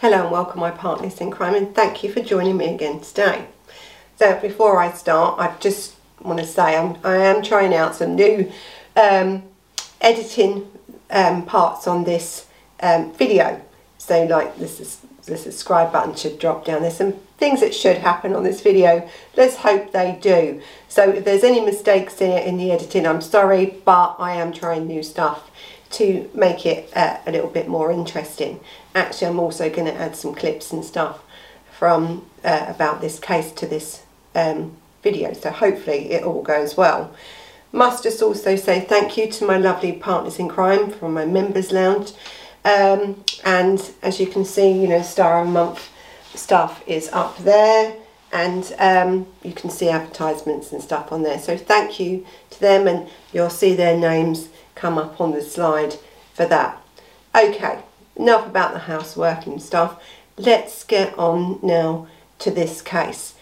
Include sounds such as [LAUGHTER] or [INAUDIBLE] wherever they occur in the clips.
Hello and welcome my partners in crime and thank you for joining me again today. So before I start I just want to say I'm, I am trying out some new um, editing um, parts on this um, video. So like this is the subscribe button should drop down. There's some things that should happen on this video. Let's hope they do. So if there's any mistakes in it in the editing, I'm sorry, but I am trying new stuff to make it uh, a little bit more interesting. Actually, I'm also going to add some clips and stuff from uh, about this case to this um, video. So hopefully it all goes well. Must just also say thank you to my lovely partners in crime from my members lounge. Um, and as you can see, you know, Star of Month stuff is up there and um, you can see advertisements and stuff on there. So thank you to them and you'll see their names come up on the slide for that. Okay, enough about the housework and stuff. Let's get on now to this case.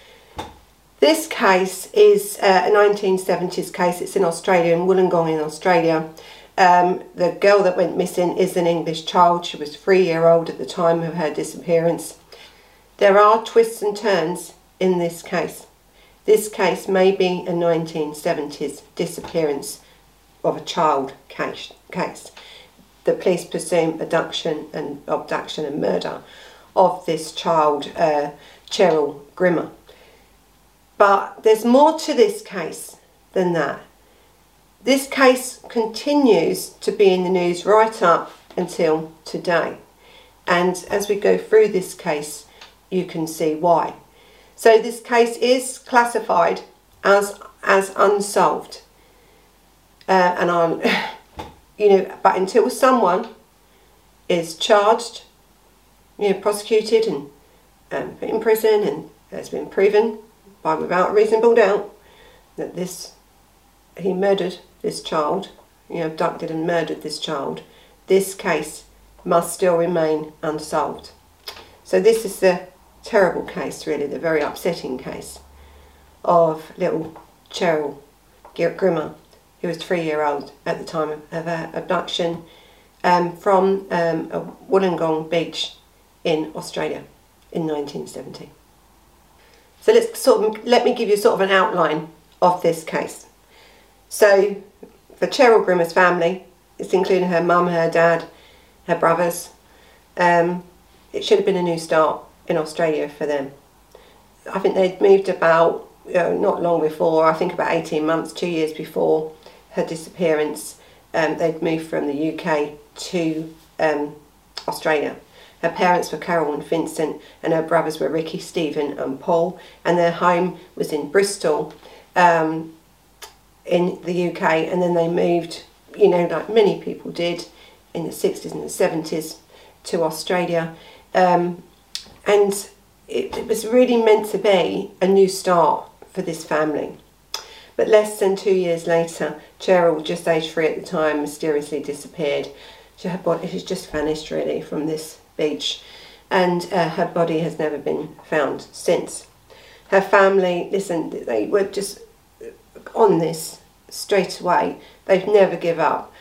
This case is a 1970s case. It's in Australia, in Wollongong in Australia. Um, the girl that went missing is an English child. She was three year old at the time of her disappearance. There are twists and turns in this case. This case may be a 1970s disappearance of a child case. case. The police presume abduction and abduction and murder of this child, uh, Cheryl Grimmer. But there's more to this case than that. This case continues to be in the news right up until today. And as we go through this case, you can see why. So this case is classified as as unsolved. Uh, and I'm, [LAUGHS] you know, but until someone is charged, you know, prosecuted and um, put in prison and has been proven by without reasonable doubt that this he murdered this child, he abducted and murdered this child, this case must still remain unsolved. So this is the terrible case, really, the very upsetting case of little Cheryl Grimmer, who was three year old at the time of her abduction um, from um, a Wollongong beach in Australia in 1970. So let's sort of let me give you sort of an outline of this case. So for Cheryl Grimmer's family, it's including her mum, her dad, her brothers, um, it should have been a new start in Australia for them. I think they'd moved about, you know, not long before, I think about 18 months, two years before her disappearance, um, they'd moved from the UK to um, Australia. Her parents were Carol and Vincent, and her brothers were Ricky, Stephen, and Paul, and their home was in Bristol um, in the UK, and then they moved, you know, like many people did in the 60s and the 70s to Australia. Um, and it, it was really meant to be a new start for this family. But less than two years later, Cheryl, just aged three at the time, mysteriously disappeared. She, body has just vanished really from this beach, and uh, her body has never been found since. Her family, listen, they were just on this straight away. They've never give up.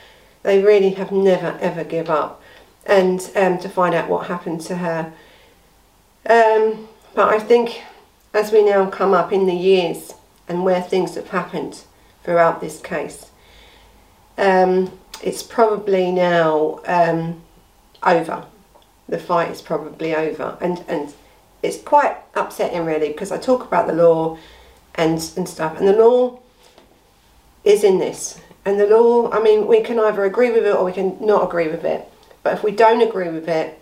They really have never ever give up. And um, to find out what happened to her um, but I think as we now come up in the years and where things have happened throughout this case, um, it's probably now um, over. The fight is probably over. And, and it's quite upsetting really because I talk about the law and, and stuff and the law is in this. And the law, I mean, we can either agree with it or we can not agree with it. But if we don't agree with it,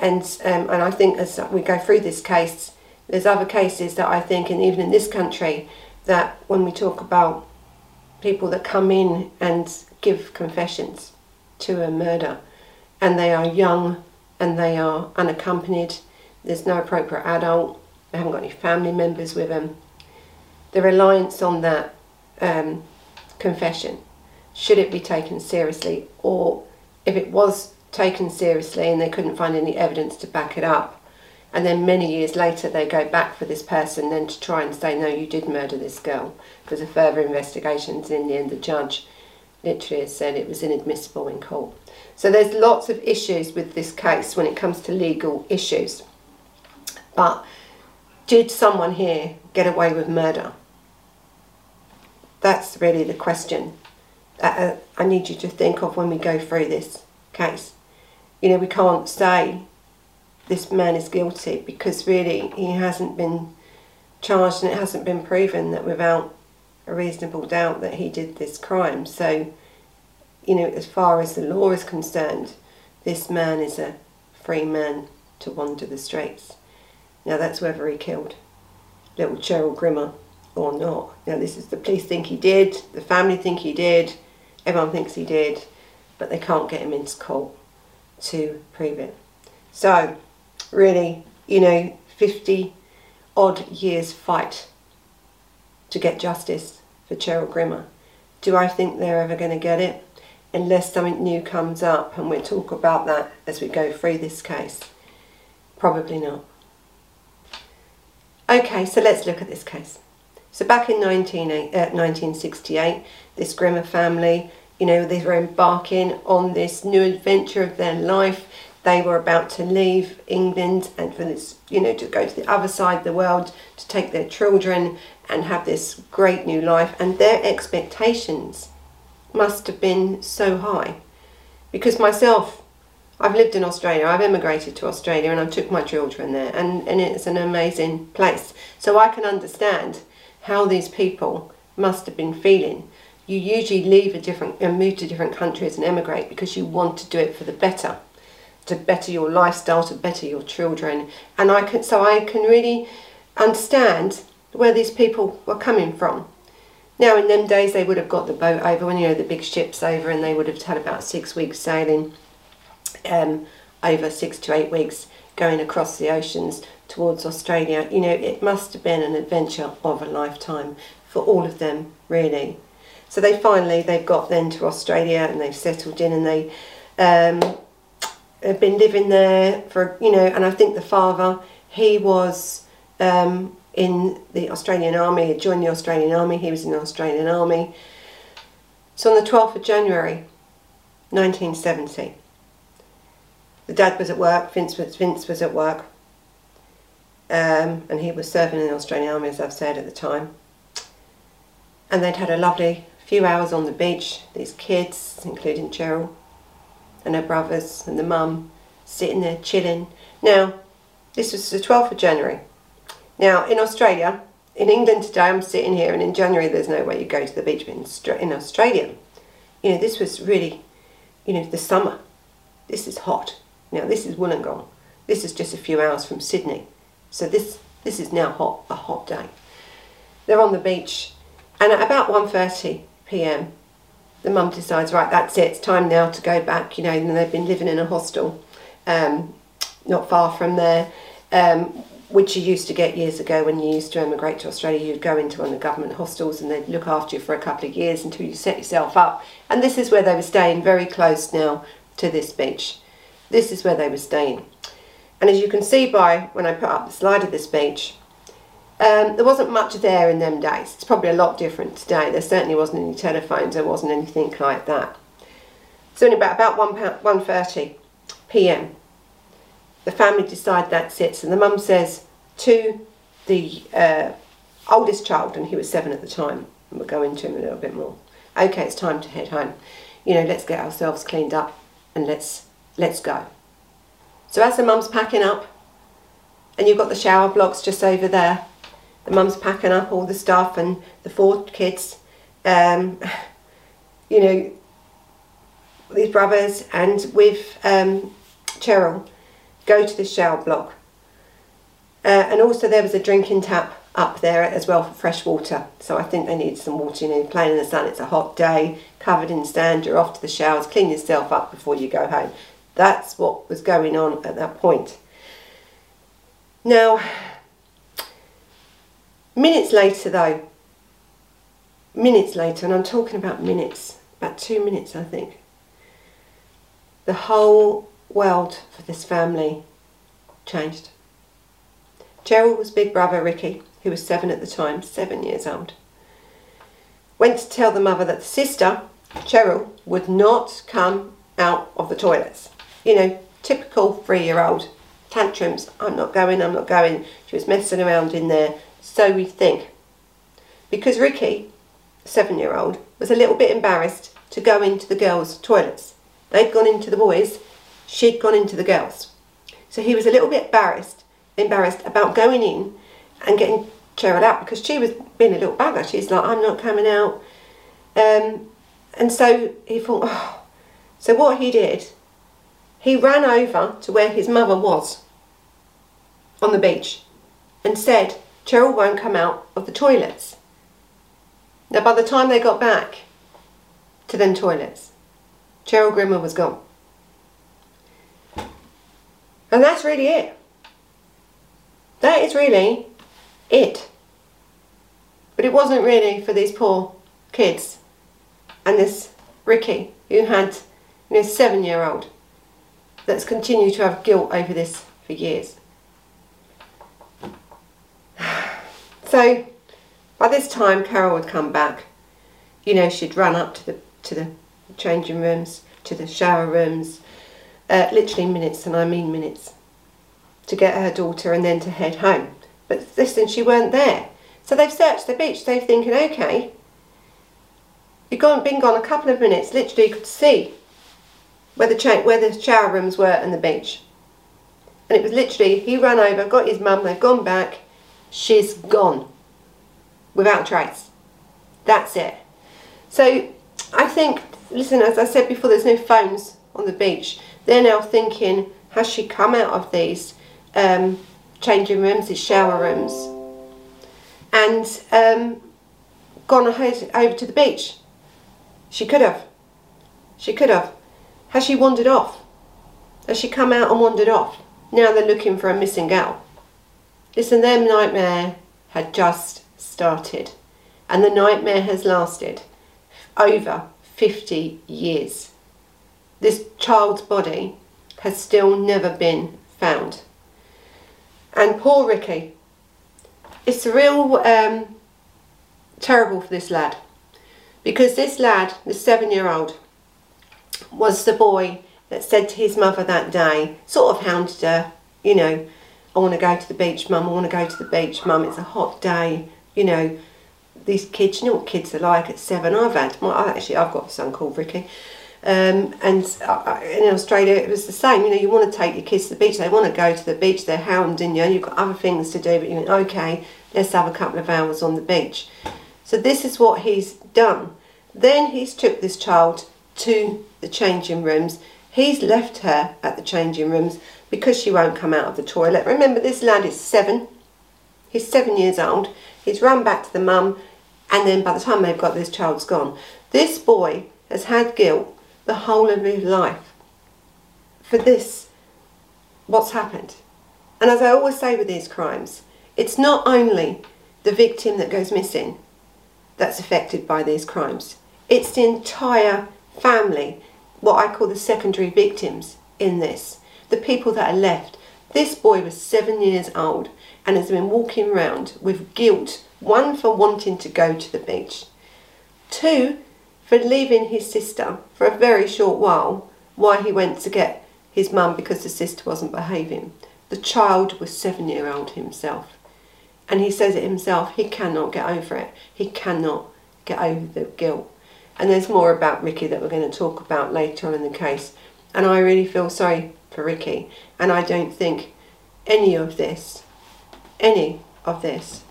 and um, and I think as we go through this case, there's other cases that I think, and even in this country, that when we talk about people that come in and give confessions to a murder, and they are young and they are unaccompanied, there's no appropriate adult, they haven't got any family members with them. The reliance on that um, confession, should it be taken seriously, or if it was taken seriously and they couldn't find any evidence to back it up. And then many years later, they go back for this person then to try and say, no, you did murder this girl because of further investigations. In the end, the judge literally has said it was inadmissible in court. So there's lots of issues with this case when it comes to legal issues. But did someone here get away with murder? That's really the question that uh, I need you to think of when we go through this case. You know, we can't say this man is guilty because really he hasn't been charged and it hasn't been proven that without a reasonable doubt that he did this crime. So, you know, as far as the law is concerned, this man is a free man to wander the streets. Now that's whether he killed little Cheryl Grimmer or not. Now this is the police think he did, the family think he did, everyone thinks he did, but they can't get him into court to prove it. So really, you know, 50 odd years fight to get justice for Cheryl Grimmer. Do I think they're ever going to get it? Unless something new comes up, and we'll talk about that as we go through this case. Probably not. Okay, so let's look at this case. So back in 19, uh, 1968, this Grimmer family, you know, they were embarking on this new adventure of their life. They were about to leave England and for this, you know, to go to the other side of the world to take their children and have this great new life. And their expectations must have been so high. Because myself, I've lived in Australia, I've emigrated to Australia and I took my children there and, and it's an amazing place. So I can understand how these people must have been feeling. You usually leave a different and move to different countries and emigrate because you want to do it for the better, to better your lifestyle, to better your children. And I can so I can really understand where these people were coming from. Now in them days they would have got the boat over when you know the big ships over and they would have had about six weeks sailing um, over six to eight weeks going across the oceans towards Australia. You know, it must have been an adventure of a lifetime for all of them, really. So they finally, they've got then to Australia and they've settled in and they um, have been living there for, you know, and I think the father, he was um, in the Australian Army, he joined the Australian Army, he was in the Australian Army. So on the 12th of January 1970, the dad was at work, Vince was, Vince was at work, um, and he was serving in the Australian Army, as I've said at the time. And they'd had a lovely few hours on the beach, these kids, including Cheryl and her brothers and the mum, sitting there chilling. Now, this was the 12th of January. Now, in Australia, in England today, I'm sitting here, and in January, there's no way you go to the beach, but in Australia, you know, this was really, you know, the summer. This is hot. Now this is Wollongong. This is just a few hours from Sydney. So this, this is now hot, a hot day. They're on the beach and at about 1.30 p.m. the mum decides, right, that's it, it's time now to go back, you know, and they've been living in a hostel um, not far from there, um, which you used to get years ago when you used to emigrate to Australia. You'd go into one of the government hostels and they'd look after you for a couple of years until you set yourself up. And this is where they were staying very close now to this beach. This is where they were staying. And as you can see by when I put up the slide of this beach, um, there wasn't much there in them days. It's probably a lot different today. There certainly wasn't any telephones, there wasn't anything like that. So in about, about 1.30 p.m., the family decide that's it. And the mum says to the uh, oldest child, and he was seven at the time, and we'll go into him a little bit more. Okay, it's time to head home. You know, let's get ourselves cleaned up and let's let's go. So as the mum's packing up, and you've got the shower blocks just over there, the mum's packing up all the stuff and the four kids, um, you know, these brothers and with um, Cheryl go to the shower block. Uh, and also there was a drinking tap up there as well for fresh water. So I think they need some water, you know, playing in the sun, it's a hot day, covered in sand, you're off to the showers, clean yourself up before you go home. That's what was going on at that point. Now, minutes later though, minutes later, and I'm talking about minutes, about two minutes I think, the whole world for this family changed. Cheryl's big brother Ricky, who was seven at the time, seven years old, went to tell the mother that the sister Cheryl would not come out of the toilets. You know, typical three year old tantrums. I'm not going, I'm not going. She was messing around in there. So we think. Because Ricky, seven year old, was a little bit embarrassed to go into the girls' toilets. They'd gone into the boys, she'd gone into the girls. So he was a little bit embarrassed, embarrassed about going in and getting Cheryl out because she was being a little bugger. She's like, I'm not coming out. Um, and so he thought, oh. So what he did, he ran over to where his mother was on the beach and said, Cheryl won't come out of the toilets. Now, by the time they got back to them toilets, Cheryl Grimmer was gone. And that's really it. That is really it. But it wasn't really for these poor kids and this Ricky who had you know, seven year old that's continued to have guilt over this for years. So by this time Carol would come back. You know, she'd run up to the to the changing rooms, to the shower rooms, uh, literally minutes, and I mean minutes, to get her daughter and then to head home. But listen, she weren't there. So they've searched the beach. They're thinking, okay, you've gone, been gone a couple of minutes. Literally, you could see where the, where the shower rooms were and the beach. And it was literally, he ran over, got his mum, they've gone back, she's gone. Without trace. That's it. So I think, listen, as I said before, there's no phones on the beach. They're now thinking, has she come out of these um, changing rooms, these shower rooms, and um, gone over to the beach? She could have. She could have. Has she wandered off? Has she come out and wandered off? Now they're looking for a missing gal. Listen, their nightmare had just started, and the nightmare has lasted over 50 years. This child's body has still never been found. And poor Ricky, it's real um, terrible for this lad because this lad, the seven year old, was the boy that said to his mother that day, sort of hounded her, you know, I want to go to the beach, mum, I want to go to the beach, mum, it's a hot day, you know, these kids, you know what kids are like at seven. I've had, well, actually, I've got a son called Ricky. Um, and in Australia, it was the same. You know, you want to take your kids to the beach. They want to go to the beach. They're hounding you. You've got other things to do, but you think, okay, let's have a couple of hours on the beach. So this is what he's done. Then he's took this child to the changing rooms. He's left her at the changing rooms because she won't come out of the toilet. Remember, this lad is seven. He's seven years old. He's run back to the mum, and then by the time they've got this child's gone. This boy has had guilt the whole of his life for this, what's happened. And as I always say with these crimes, it's not only the victim that goes missing that's affected by these crimes, it's the entire family, what I call the secondary victims in this, the people that are left. This boy was seven years old and has been walking around with guilt, one for wanting to go to the beach, two for leaving his sister for a very short while while he went to get his mum because the sister wasn't behaving. The child was seven year old himself. And he says it himself, he cannot get over it. He cannot get over the guilt. And there's more about Ricky that we're going to talk about later on in the case. And I really feel sorry for Ricky. And I don't think any of this, any of this,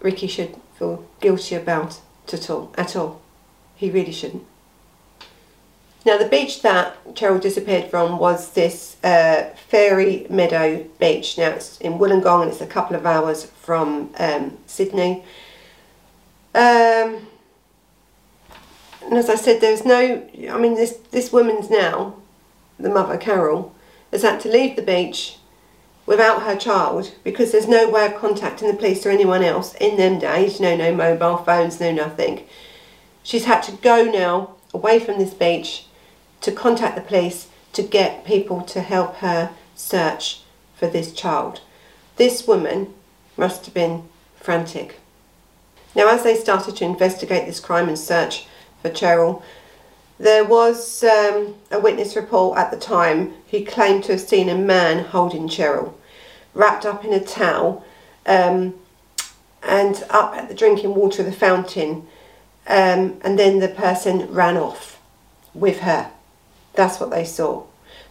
Ricky should feel guilty about at all. At all. He really shouldn't. Now, the beach that Cheryl disappeared from was this uh, Fairy Meadow Beach. Now, it's in Wollongong and it's a couple of hours from um, Sydney. Um, and as I said, there's no, I mean, this, this woman's now, the mother, Carol, has had to leave the beach without her child because there's no way of contacting the police or anyone else in them days, no, no mobile phones, no nothing. She's had to go now away from this beach to contact the police to get people to help her search for this child. This woman must have been frantic. Now, as they started to investigate this crime and search for Cheryl. There was um, a witness report at the time who claimed to have seen a man holding Cheryl, wrapped up in a towel, um, and up at the drinking water of the fountain, um, and then the person ran off with her. That's what they saw.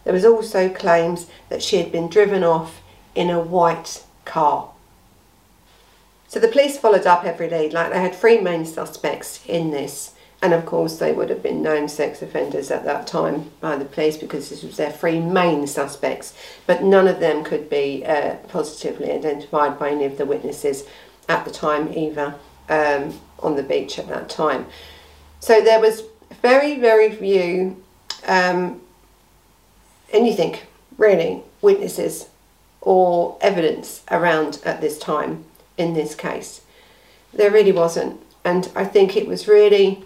There was also claims that she had been driven off in a white car. So the police followed up every lead, like they had three main suspects in this. And of course, they would have been known sex offenders at that time by the police because this was their three main suspects. But none of them could be uh, positively identified by any of the witnesses at the time, either um, on the beach at that time. So there was very, very few um, anything really, witnesses or evidence around at this time in this case. There really wasn't. And I think it was really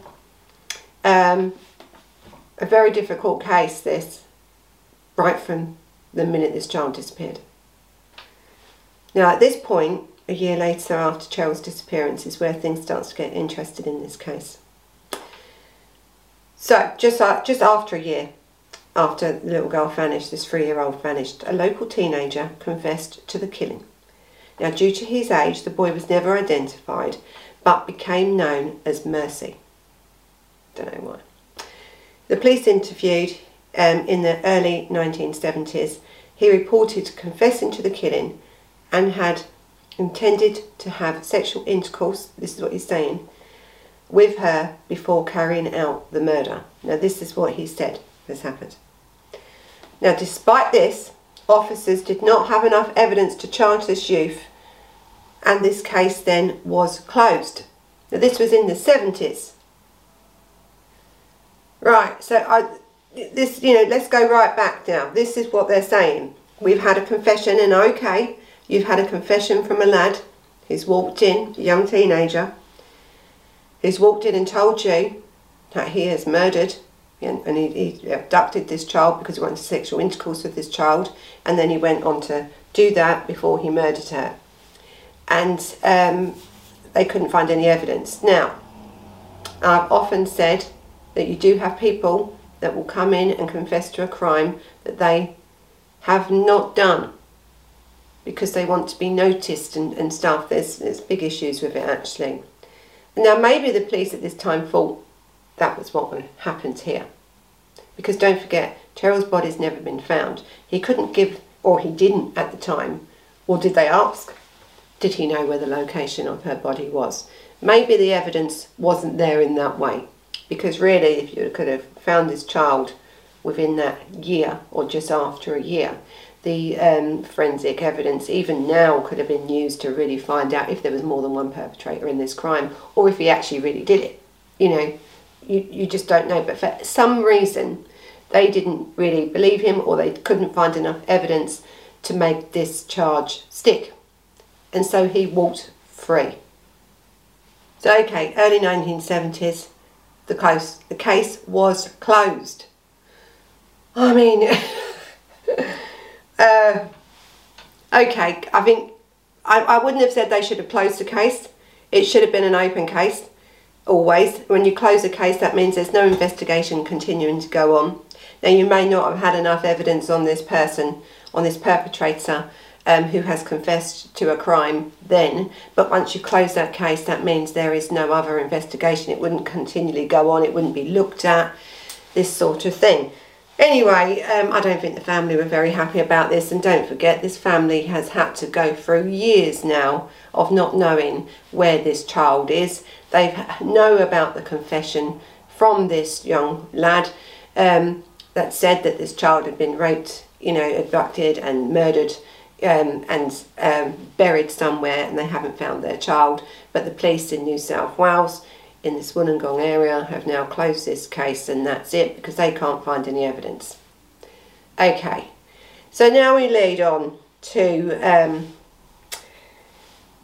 um, a very difficult case, this, right from the minute this child disappeared. Now, at this point, a year later after Cheryl's disappearance, is where things start to get interested in this case. So, just, uh, just after a year, after the little girl vanished, this three year old vanished, a local teenager confessed to the killing. Now, due to his age, the boy was never identified but became known as Mercury. Don't know why. The police interviewed um, in the early 1970s. He reported confessing to the killing and had intended to have sexual intercourse, this is what he's saying, with her before carrying out the murder. Now, this is what he said has happened. Now, despite this, officers did not have enough evidence to charge this youth, and this case then was closed. Now, this was in the 70s. Right, so I, this, you know, let's go right back now. This is what they're saying. We've had a confession, and okay, you've had a confession from a lad who's walked in, a young teenager, who's walked in and told you that he has murdered and he, he abducted this child because he wanted sexual intercourse with this child, and then he went on to do that before he murdered her. And um, they couldn't find any evidence. Now, I've often said that you do have people that will come in and confess to a crime that they have not done because they want to be noticed and, and stuff. There's, there's big issues with it actually. Now, maybe the police at this time thought that was what happened here. Because don't forget, Cheryl's body's never been found. He couldn't give, or he didn't at the time, or did they ask? Did he know where the location of her body was? Maybe the evidence wasn't there in that way. Because really, if you could have found this child within that year or just after a year, the um, forensic evidence, even now, could have been used to really find out if there was more than one perpetrator in this crime or if he actually really did it. You know, you, you just don't know. But for some reason, they didn't really believe him or they couldn't find enough evidence to make this charge stick. And so he walked free. So, okay, early 1970s, the case, the case was closed. I mean, [LAUGHS] uh, okay, I think I, I wouldn't have said they should have closed the case. It should have been an open case always. When you close a case, that means there's no investigation continuing to go on. Now, you may not have had enough evidence on this person, on this perpetrator, um, who has confessed to a crime then, but once you close that case, that means there is no other investigation. It wouldn't continually go on, it wouldn't be looked at, this sort of thing. Anyway, um, I don't think the family were very happy about this, and don't forget, this family has had to go through years now of not knowing where this child is. They know about the confession from this young lad um, that said that this child had been raped, you know, abducted and murdered um, and um, buried somewhere, and they haven't found their child. But the police in New South Wales in this Wollongong area have now closed this case and that's it because they can't find any evidence. Okay, so now we lead on to um,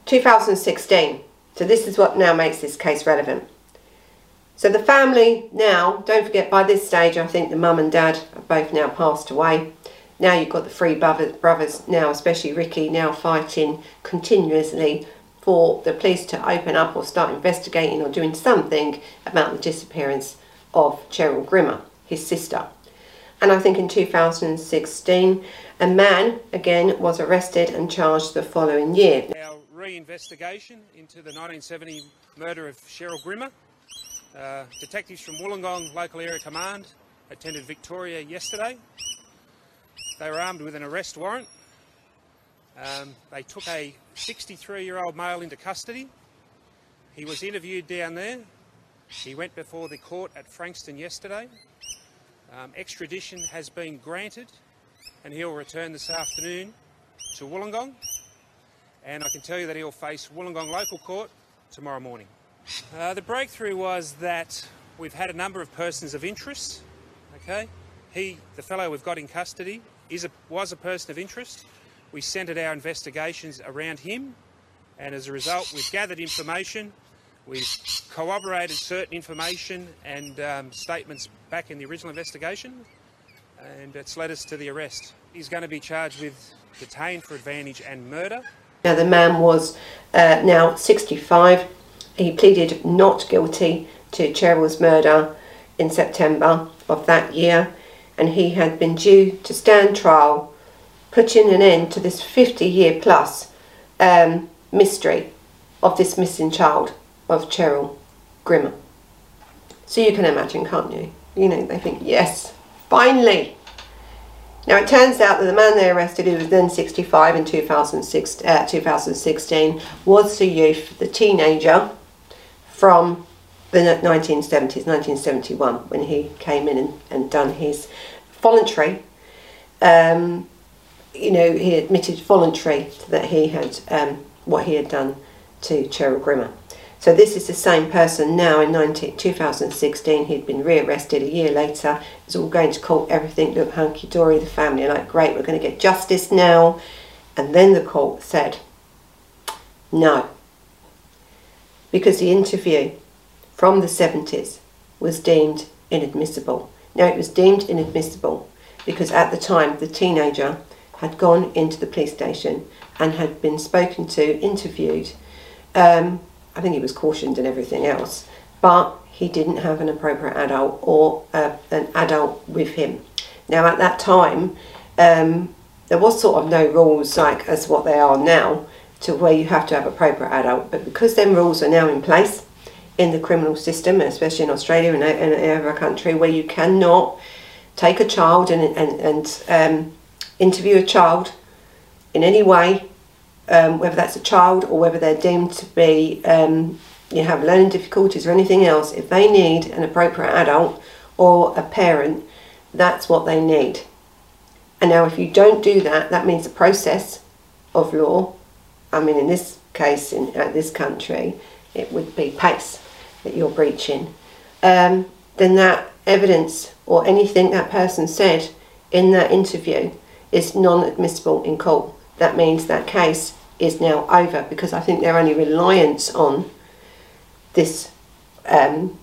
2016. So this is what now makes this case relevant. So the family now, don't forget by this stage I think the mum and dad have both now passed away. Now you've got the three brothers now, especially Ricky, now fighting continuously for the police to open up or start investigating or doing something about the disappearance of Cheryl Grimmer, his sister. And I think in 2016, a man again was arrested and charged the following year. Our re-investigation into the 1970 murder of Cheryl Grimmer. Uh, detectives from Wollongong Local Area Command attended Victoria yesterday. They were armed with an arrest warrant. Um, they took a 63 year old male into custody. He was interviewed down there. He went before the court at Frankston yesterday. Um, extradition has been granted and he'll return this afternoon to Wollongong. And I can tell you that he'll face Wollongong Local Court tomorrow morning. Uh, the breakthrough was that we've had a number of persons of interest. Okay, he, the fellow we've got in custody, is a, was a person of interest. We centred our investigations around him, and as a result, we've gathered information, we've corroborated certain information and um, statements back in the original investigation, and it's led us to the arrest. He's going to be charged with detained for advantage and murder. Now, the man was uh, now 65. He pleaded not guilty to Cheryl's murder in September of that year, and he had been due to stand trial, putting an end to this 50 year plus um, mystery of this missing child of Cheryl Grimmer. So you can imagine, can't you? You know, they think, yes, finally. Now it turns out that the man they arrested, who was then 65 in 2006, uh, 2016, was the youth, the teenager from the 1970s, 1971, when he came in and, and done his voluntary, um, you know, he admitted voluntary that he had, um, what he had done to Cheryl Grimmer. So this is the same person now in 19, 2016. He'd been rearrested a year later. It's all going to court. Everything looked hunky dory. The family are like, great, we're going to get justice now. And then the court said, no, because the interview from the 70s was deemed inadmissible. Now, it was deemed inadmissible because at the time the teenager had gone into the police station and had been spoken to, interviewed. Um, I think he was cautioned and everything else, but he didn't have an appropriate adult or uh, an adult with him. Now, at that time, um, there was sort of no rules like as what they are now to where you have to have a proper adult. But because them rules are now in place in the criminal system, especially in Australia and in every country, where you cannot take a child and, and, and um, interview a child in any way, um, whether that's a child or whether they're deemed to be, um, you have learning difficulties or anything else, if they need an appropriate adult or a parent, that's what they need. And now, if you don't do that, that means the process of law I mean, in this case, in this country, it would be PACE that you're breaching, um, then that evidence or anything that person said in that interview is non-admissible in court. That means that case is now over because I think their only reliance on this um,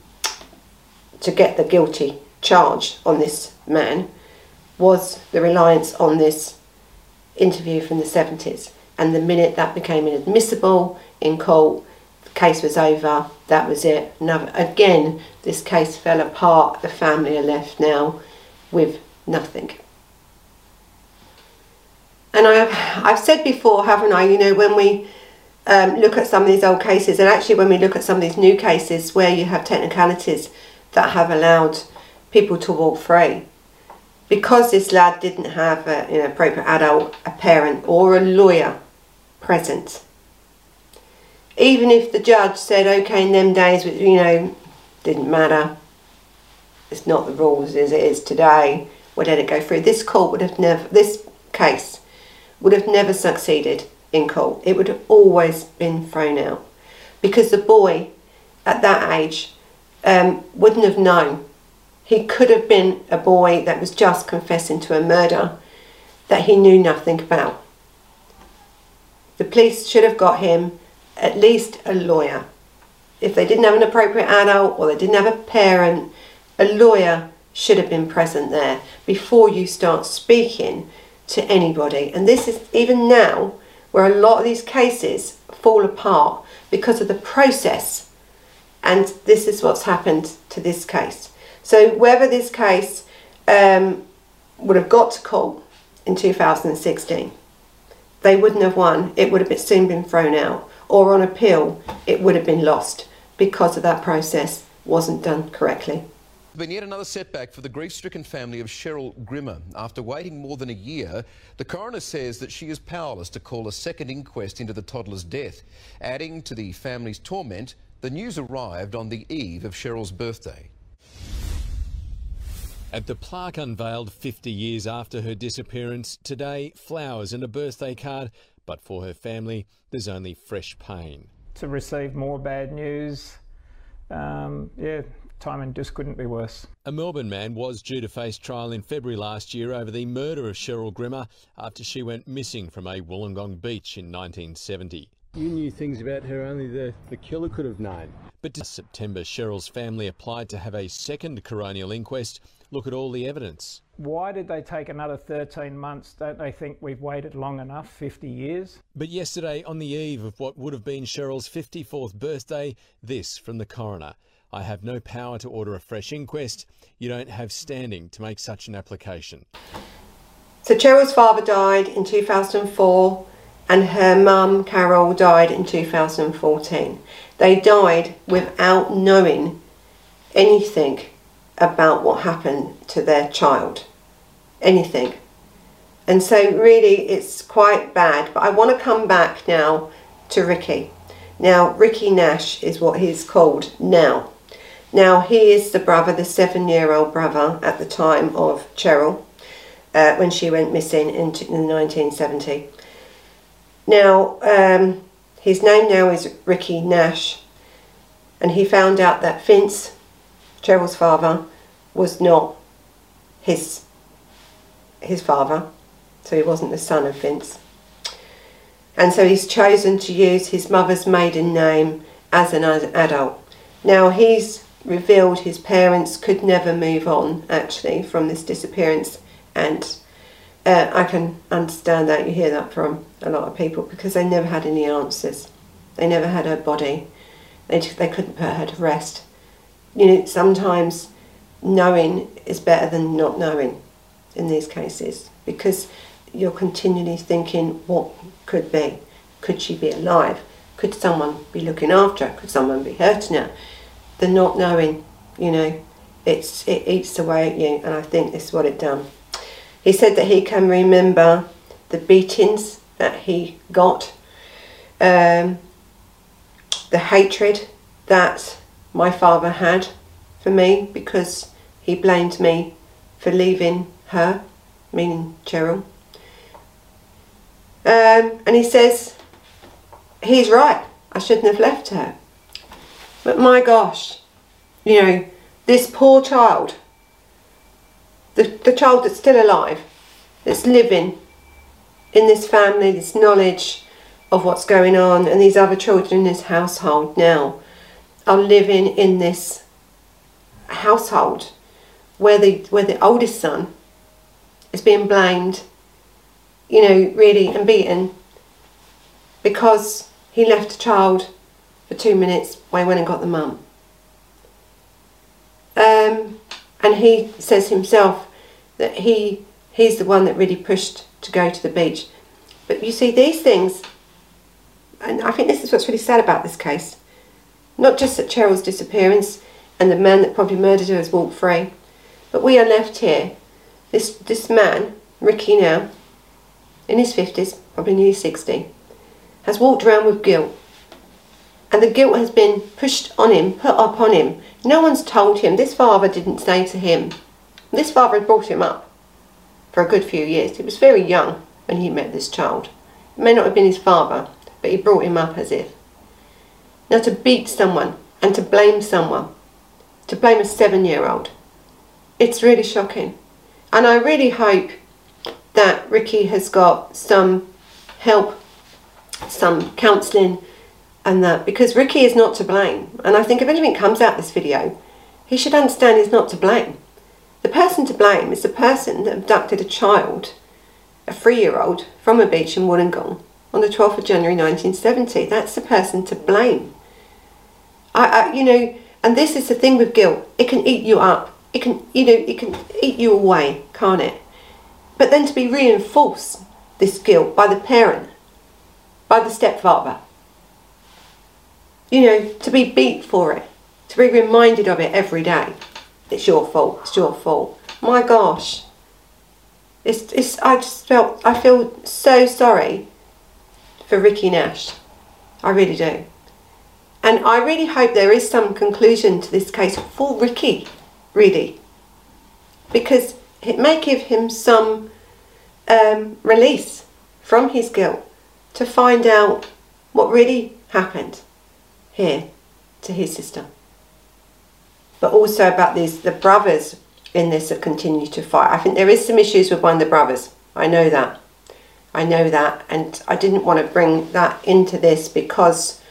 to get the guilty charge on this man was the reliance on this interview from the 70s and the minute that became inadmissible in court, case was over, that was it. Another, again, this case fell apart, the family are left now with nothing. And I've, I've said before, haven't I, you know, when we um, look at some of these old cases, and actually when we look at some of these new cases where you have technicalities that have allowed people to walk free, because this lad didn't have a, you know, appropriate adult, a parent or a lawyer present. Even if the judge said, okay, in them days, you know, didn't matter, it's not the rules as it is today, would let it go through. This court would have never, this case would have never succeeded in court. It would have always been thrown out because the boy at that age um, wouldn't have known. He could have been a boy that was just confessing to a murder that he knew nothing about. The police should have got him at least a lawyer. If they didn't have an appropriate adult or they didn't have a parent, a lawyer should have been present there before you start speaking to anybody. And this is even now where a lot of these cases fall apart because of the process. And this is what's happened to this case. So whether this case um, would have got to court in 2016, they wouldn't have won. It would have soon been thrown out. Or on appeal, it would have been lost because of that process wasn't done correctly. Been yet another setback for the grief-stricken family of Cheryl Grimmer. After waiting more than a year, the coroner says that she is powerless to call a second inquest into the toddler's death. Adding to the family's torment, the news arrived on the eve of Cheryl's birthday. At the plaque unveiled 50 years after her disappearance, today flowers and a birthday card, but for her family, there's only fresh pain. To receive more bad news, um, yeah, timing just couldn't be worse. A Melbourne man was due to face trial in February last year over the murder of Cheryl Grimmer after she went missing from a Wollongong beach in 1970. You knew things about her only the, the killer could have known. But in September, Cheryl's family applied to have a second coronial inquest look at all the evidence. Why did they take another 13 months? Don't they think we've waited long enough, 50 years? But yesterday, on the eve of what would have been Cheryl's 54th birthday, this from the coroner. I have no power to order a fresh inquest. You don't have standing to make such an application. So Cheryl's father died in 2004 and her mum, Carol, died in 2014. They died without knowing anything about what happened to their child. Anything. And so, really, it's quite bad. But I want to come back now to Ricky. Now, Ricky Nash is what he's called now. Now, he is the brother, the seven year old brother at the time of Cheryl uh, when she went missing in, in 1970. Now, um, his name now is Ricky Nash, and he found out that Vince, Cheryl's father, was not his his father, so he wasn't the son of Vince. And so he's chosen to use his mother's maiden name as an adult. Now he's revealed his parents could never move on actually from this disappearance and uh, I can understand that you hear that from a lot of people because they never had any answers. They never had her body. They, they couldn't put her to rest. You know, sometimes knowing is better than not knowing in these cases because you're continually thinking what could be. Could she be alive? Could someone be looking after her? Could someone be hurting her? The not knowing, you know, it's it eats away at you and I think this is what it done. He said that he can remember the beatings that he got, um, the hatred that my father had for me because he blamed me for leaving her, meaning Cheryl. Um, and he says, he's right, I shouldn't have left her. But my gosh, you know, this poor child, the, the child that's still alive, that's living in this family, this knowledge of what's going on, and these other children in this household now are living in this household where the where the oldest son is being blamed, you know, really and beaten because he left a child for two minutes while he went and got the mum. Um, and he says himself that he he's the one that really pushed to go to the beach. But you see, these things, and I think this is what's really sad about this case. Not just that Cheryl's disappearance and the man that probably murdered her has walked free, but we are left here. This, this man, Ricky now, in his 50s, probably nearly 60, has walked around with guilt. And the guilt has been pushed on him, put upon him. No one's told him. This father didn't say to him. This father had brought him up for a good few years. He was very young when he met this child. It may not have been his father, but he brought him up as if. Now to beat someone and to blame someone, to blame a seven-year-old, it's really shocking. And I really hope that Ricky has got some help, some counselling and that because Ricky is not to blame. And I think if anything comes out this video, he should understand he's not to blame. The person to blame is the person that abducted a child, a three-year-old, from a beach in Wollongong on the 12th of January 1970. That's the person to blame. I, I, you know, and this is the thing with guilt. It can eat you up it can, you know, it can eat you away, can't it? But then to be reinforced, this guilt, by the parent, by the stepfather, you know, to be beat for it, to be reminded of it every day. It's your fault, it's your fault. My gosh. It's, it's, I just felt, I feel so sorry for Ricky Nash. I really do. And I really hope there is some conclusion to this case for Ricky, really. Because it may give him some um, release from his guilt to find out what really happened here to his sister. But also about these the brothers in this that continue to fight. I think there is some issues with one of the brothers. I know that. I know that and I didn't want to bring that into this because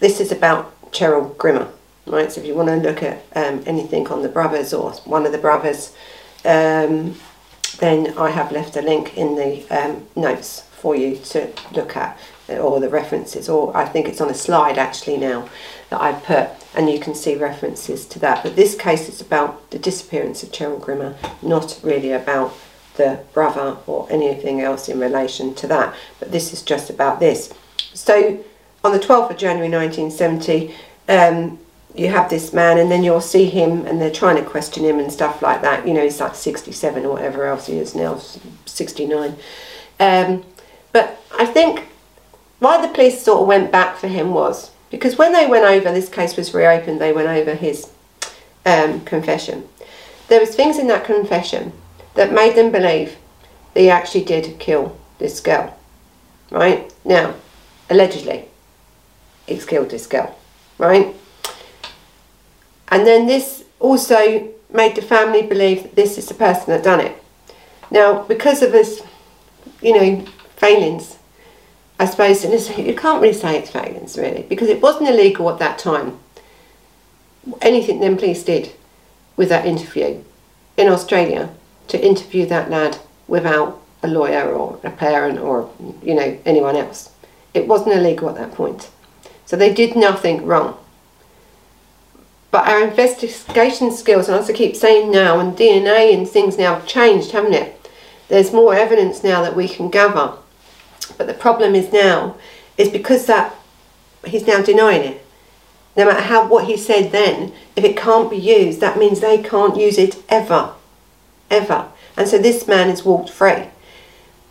this is about Cheryl Grimmer, right? So if you want to look at um, anything on the brothers or one of the brothers, um, then I have left a link in the um, notes for you to look at or the references or I think it's on a slide actually now that I've put and you can see references to that. But this case is about the disappearance of Cheryl Grimmer not really about the brother or anything else in relation to that. But this is just about this. So on the 12th of January 1970 um, you have this man and then you'll see him and they're trying to question him and stuff like that. You know he's like 67 or whatever else he is now 69 um, but I think why the police sort of went back for him was because when they went over, this case was reopened, they went over his um, confession. There was things in that confession that made them believe that he actually did kill this girl. Right? Now, allegedly, he's killed this girl. Right? And then this also made the family believe that this is the person that done it. Now, because of his, you know, failings I suppose, you can't really say it's failings really, because it wasn't illegal at that time. Anything them police did with that interview in Australia to interview that lad without a lawyer or a parent or you know anyone else. It wasn't illegal at that point. So they did nothing wrong. But our investigation skills, and as I keep saying now, and DNA and things now have changed, haven't it? There's more evidence now that we can gather but the problem is now, is because that he's now denying it. No matter how what he said then, if it can't be used, that means they can't use it ever, ever. And so this man has walked free.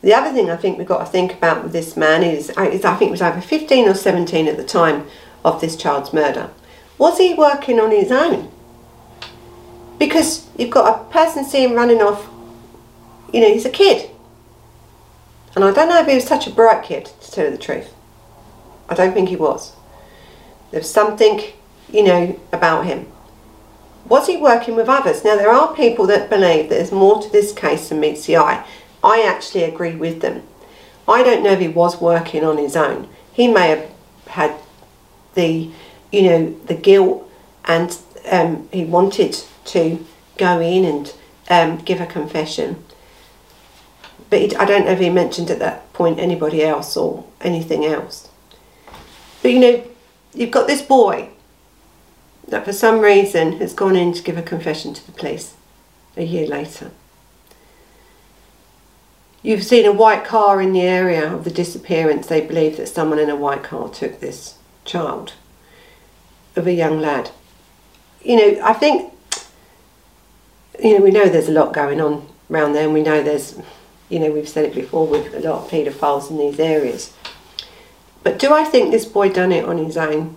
The other thing I think we've got to think about with this man is, is I think it was either 15 or 17 at the time of this child's murder. Was he working on his own? Because you've got a person seen running off, you know, he's a kid. And I don't know if he was such a bright kid, to tell you the truth. I don't think he was. There's something, you know, about him. Was he working with others? Now, there are people that believe that there's more to this case than meets the eye. I actually agree with them. I don't know if he was working on his own. He may have had the, you know, the guilt and um, he wanted to go in and um, give a confession but he, I don't know if he mentioned at that point anybody else or anything else. But you know, you've got this boy that for some reason has gone in to give a confession to the police a year later. You've seen a white car in the area of the disappearance. They believe that someone in a white car took this child of a young lad. You know, I think, you know, we know there's a lot going on around there and we know there's you know, we've said it before with a lot of paedophiles in these areas. But do I think this boy done it on his own?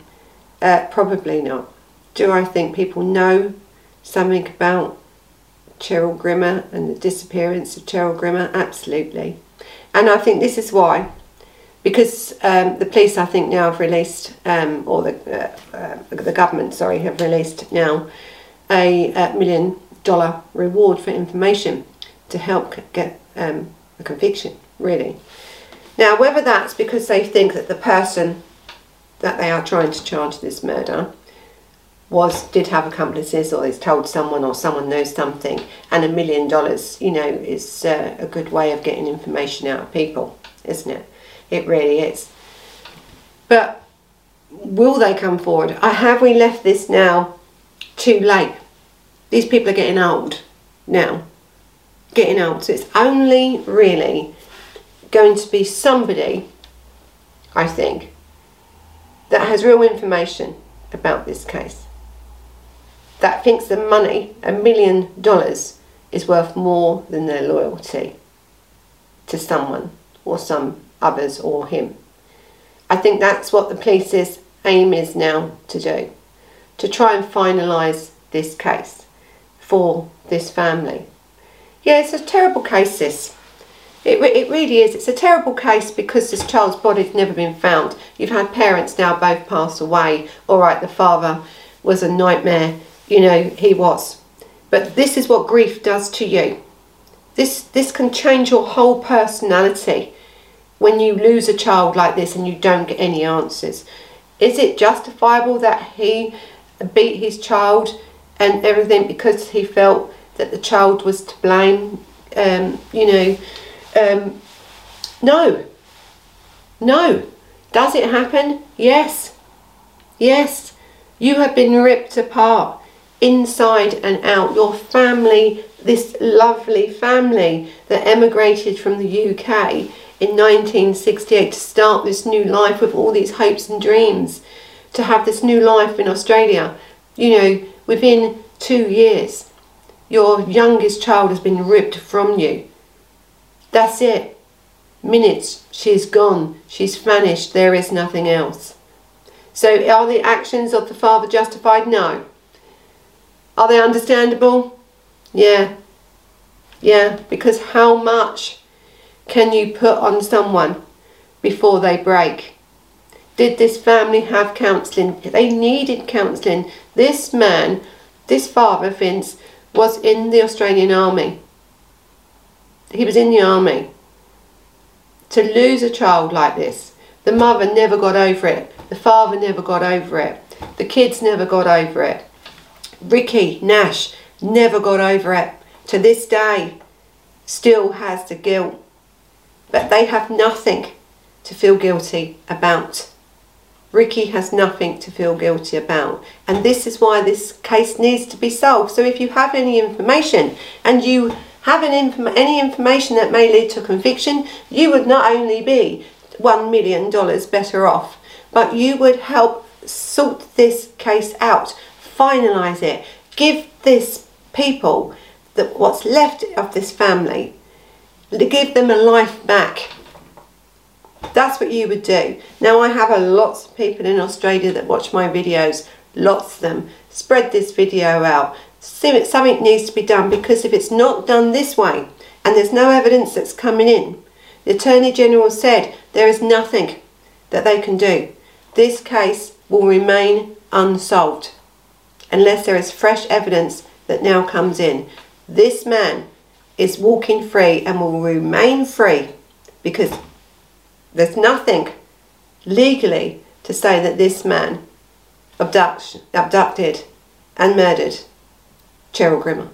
Uh, probably not. Do I think people know something about Cheryl Grimmer and the disappearance of Cheryl Grimmer? Absolutely. And I think this is why. Because um, the police, I think, now have released, um, or the, uh, uh, the government, sorry, have released now a, a million dollar reward for information to help get um, a conviction, really. Now, whether that's because they think that the person that they are trying to charge this murder was did have accomplices or has told someone or someone knows something and a million dollars you know is uh, a good way of getting information out of people isn't it it really is but will they come forward have we left this now too late These people are getting old now. Getting out. So it's only really going to be somebody, I think, that has real information about this case. That thinks the money, a million dollars, is worth more than their loyalty to someone or some others or him. I think that's what the police's aim is now to do, to try and finalise this case for this family. Yeah, it's a terrible case, this. It, it really is. It's a terrible case because this child's body's never been found. You've had parents now both pass away. All right, the father was a nightmare. You know, he was. But this is what grief does to you. This, this can change your whole personality when you lose a child like this and you don't get any answers. Is it justifiable that he beat his child and everything because he felt that the child was to blame? Um, you know, um, no. No. Does it happen? Yes. Yes. You have been ripped apart inside and out. Your family, this lovely family that emigrated from the UK in 1968 to start this new life with all these hopes and dreams, to have this new life in Australia. You know, within two years, your youngest child has been ripped from you. That's it. Minutes, she's gone, she's vanished, there is nothing else. So are the actions of the father justified? No. Are they understandable? Yeah. Yeah, because how much can you put on someone before they break? Did this family have counselling? They needed counselling. This man, this father, Vince, was in the Australian Army. He was in the Army. To lose a child like this, the mother never got over it. The father never got over it. The kids never got over it. Ricky Nash never got over it. To this day, still has the guilt. But they have nothing to feel guilty about. Ricky has nothing to feel guilty about. And this is why this case needs to be solved. So if you have any information and you have any information that may lead to conviction, you would not only be $1 million better off, but you would help sort this case out finalise it, give this people that what's left of this family, give them a life back. That's what you would do. Now I have a lots of people in Australia that watch my videos, lots of them. Spread this video out. See if Something needs to be done because if it's not done this way and there's no evidence that's coming in, the Attorney General said there is nothing that they can do. This case will remain unsolved unless there is fresh evidence that now comes in. This man is walking free and will remain free because there's nothing legally to say that this man abduct, abducted and murdered Cheryl Grimmer.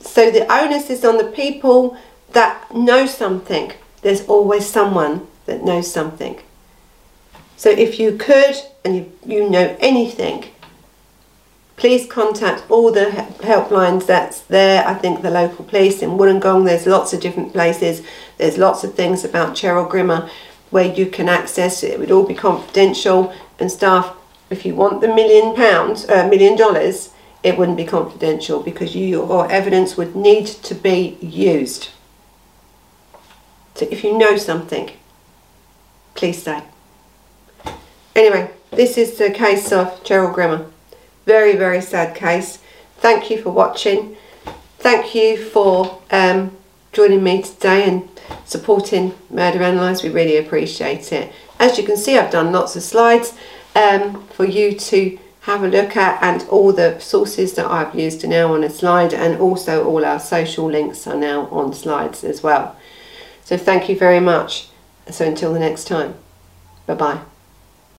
So the onus is on the people that know something. There's always someone that knows something. So if you could and you, you know anything, please contact all the helplines that's there. I think the local police in Wollongong, there's lots of different places. There's lots of things about Cheryl Grimmer where you can access it. It would all be confidential and staff, If you want the million pounds, a uh, million dollars, it wouldn't be confidential because you, your evidence would need to be used. So if you know something, please say. Anyway, this is the case of Cheryl Grimmer. Very, very sad case. Thank you for watching. Thank you for um, joining me today and supporting Murder Analyze. We really appreciate it. As you can see, I've done lots of slides um, for you to have a look at and all the sources that I've used are now on a slide and also all our social links are now on slides as well. So thank you very much. So until the next time, bye-bye.